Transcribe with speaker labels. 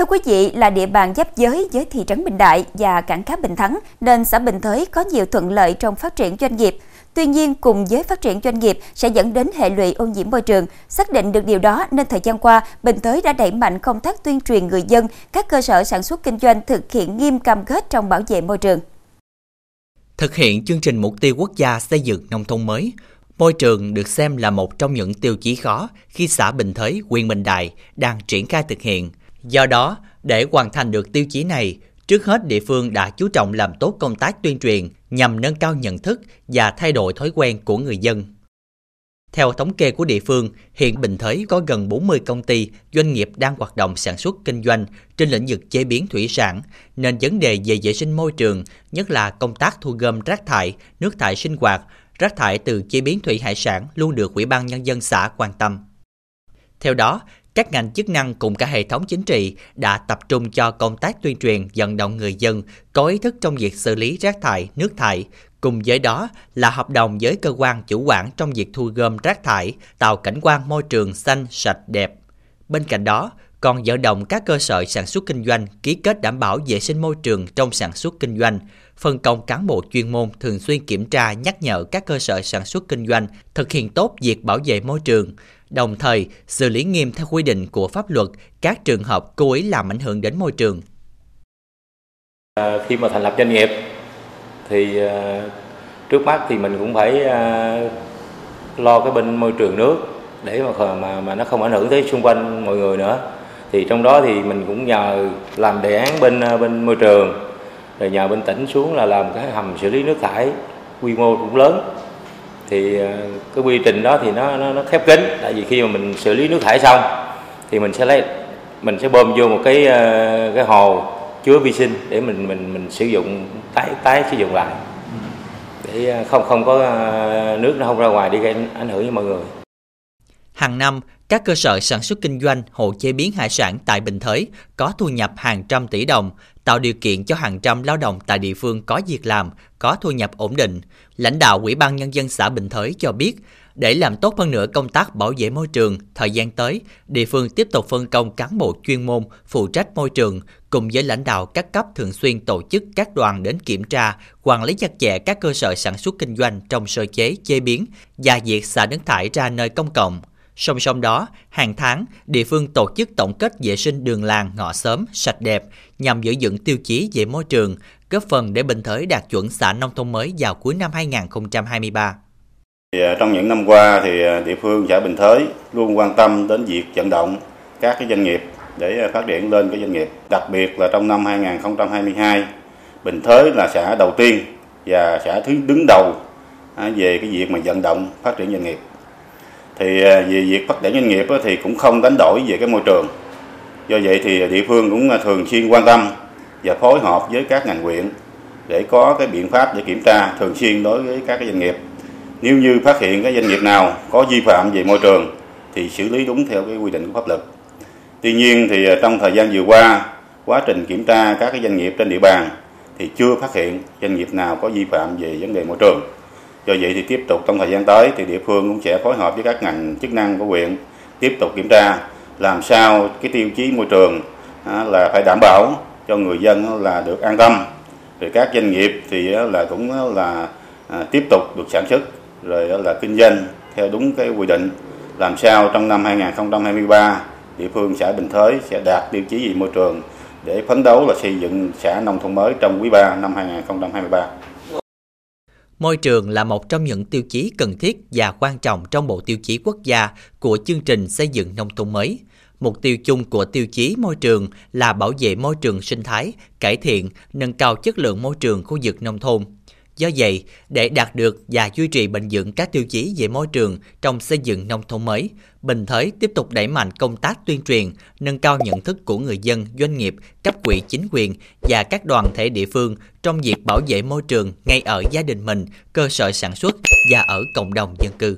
Speaker 1: Thưa quý vị, là địa bàn giáp giới với thị trấn Bình Đại và cảng cá Bình Thắng, nên xã Bình Thới có nhiều thuận lợi trong phát triển doanh nghiệp. Tuy nhiên, cùng với phát triển doanh nghiệp sẽ dẫn đến hệ lụy ô nhiễm môi trường. Xác định được điều đó nên thời gian qua, Bình Thới đã đẩy mạnh công tác tuyên truyền người dân, các cơ sở sản xuất kinh doanh thực hiện nghiêm cam kết trong bảo vệ môi trường.
Speaker 2: Thực hiện chương trình mục tiêu quốc gia xây dựng nông thôn mới, môi trường được xem là một trong những tiêu chí khó khi xã Bình Thới, huyện Bình Đại đang triển khai thực hiện. Do đó, để hoàn thành được tiêu chí này, trước hết địa phương đã chú trọng làm tốt công tác tuyên truyền nhằm nâng cao nhận thức và thay đổi thói quen của người dân. Theo thống kê của địa phương, hiện Bình Thới có gần 40 công ty, doanh nghiệp đang hoạt động sản xuất kinh doanh trên lĩnh vực chế biến thủy sản, nên vấn đề về vệ sinh môi trường, nhất là công tác thu gom rác thải, nước thải sinh hoạt, rác thải từ chế biến thủy hải sản luôn được Ủy ban Nhân dân xã quan tâm. Theo đó, các ngành chức năng cùng cả hệ thống chính trị đã tập trung cho công tác tuyên truyền vận động người dân có ý thức trong việc xử lý rác thải, nước thải, cùng với đó là hợp đồng với cơ quan chủ quản trong việc thu gom rác thải, tạo cảnh quan môi trường xanh, sạch, đẹp. Bên cạnh đó, còn vận động các cơ sở sản xuất kinh doanh ký kết đảm bảo vệ sinh môi trường trong sản xuất kinh doanh, phân công cán bộ chuyên môn thường xuyên kiểm tra nhắc nhở các cơ sở sản xuất kinh doanh thực hiện tốt việc bảo vệ môi trường, đồng thời xử lý nghiêm theo quy định của pháp luật các trường hợp cố ý làm ảnh hưởng đến môi trường.
Speaker 3: À, khi mà thành lập doanh nghiệp thì à, trước mắt thì mình cũng phải à, lo cái bên môi trường nước để mà mà mà nó không ảnh hưởng tới xung quanh mọi người nữa thì trong đó thì mình cũng nhờ làm đề án bên ờ, bên môi trường rồi nhờ bên tỉnh xuống là làm cái hầm xử lý nước thải quy mô cũng lớn thì ờ, cái quy trình đó thì nó nó, nó khép kín tại vì khi mà mình xử lý nước thải xong thì mình sẽ lấy mình sẽ bơm vô một cái ờ, cái hồ chứa vi sinh để mình mình mình sử dụng tái tái sử dụng lại để không không có nước nó không ra ngoài đi gây ảnh hưởng với mọi người.
Speaker 2: Hàng năm, các cơ sở sản xuất kinh doanh hộ chế biến hải sản tại Bình Thới có thu nhập hàng trăm tỷ đồng, tạo điều kiện cho hàng trăm lao động tại địa phương có việc làm, có thu nhập ổn định. Lãnh đạo Ủy ban Nhân dân xã Bình Thới cho biết, để làm tốt hơn nữa công tác bảo vệ môi trường, thời gian tới, địa phương tiếp tục phân công cán bộ chuyên môn phụ trách môi trường cùng với lãnh đạo các cấp thường xuyên tổ chức các đoàn đến kiểm tra, quản lý chặt chẽ các cơ sở sản xuất kinh doanh trong sơ chế, chế biến và việc xả nước thải ra nơi công cộng, Song song đó, hàng tháng, địa phương tổ chức tổng kết vệ sinh đường làng ngõ xóm sạch đẹp nhằm giữ vững tiêu chí về môi trường, góp phần để Bình Thới đạt chuẩn xã nông thôn mới vào cuối năm 2023.
Speaker 4: Thì à, trong những năm qua thì à, địa phương xã Bình Thới luôn quan tâm đến việc vận động các cái doanh nghiệp để à, phát triển lên cái doanh nghiệp. Đặc biệt là trong năm 2022, Bình Thới là xã đầu tiên và xã thứ đứng đầu về cái việc mà vận động phát triển doanh nghiệp thì à, về việc phát triển doanh nghiệp thì cũng không đánh đổi về cái môi trường. Do vậy thì địa phương cũng à, thường xuyên quan tâm và phối hợp với các ngành huyện để có cái biện pháp để kiểm tra thường xuyên đối với các cái doanh nghiệp. Nếu như phát hiện cái doanh nghiệp nào có vi phạm về môi trường thì xử lý đúng theo cái quy định của pháp luật. Tuy nhiên thì à, trong thời gian vừa qua, quá trình kiểm tra các cái doanh nghiệp trên địa bàn thì chưa phát hiện doanh nghiệp nào có vi phạm về vấn đề môi trường do vậy thì tiếp tục trong thời gian tới thì địa phương cũng sẽ phối hợp với các ngành chức năng của huyện tiếp tục kiểm tra, làm sao cái tiêu chí môi trường là phải đảm bảo cho người dân là được an tâm rồi các doanh nghiệp thì là cũng là à, tiếp tục được sản xuất, rồi là kinh doanh theo đúng cái quy định làm sao trong năm 2023 địa phương xã Bình Thới sẽ đạt tiêu chí về môi trường để phấn đấu là xây dựng xã nông thôn mới trong quý 3 năm 2023.
Speaker 2: Môi trường là một trong những tiêu chí cần thiết và quan trọng trong bộ tiêu chí quốc gia của chương trình xây dựng nông thôn mới. Mục tiêu chung của tiêu chí môi trường là bảo vệ môi trường sinh thái, cải thiện, nâng cao chất lượng môi trường khu vực nông thôn. Do vậy, để đạt được và duy trì bền vững các tiêu chí về môi trường trong xây dựng nông thôn mới, Bình Thới tiếp tục đẩy mạnh công tác tuyên truyền, nâng cao nhận thức của người dân, doanh nghiệp, cấp quỹ chính quyền và các đoàn thể địa phương trong việc bảo vệ môi trường ngay ở gia đình mình, cơ sở sản xuất và ở cộng đồng dân cư.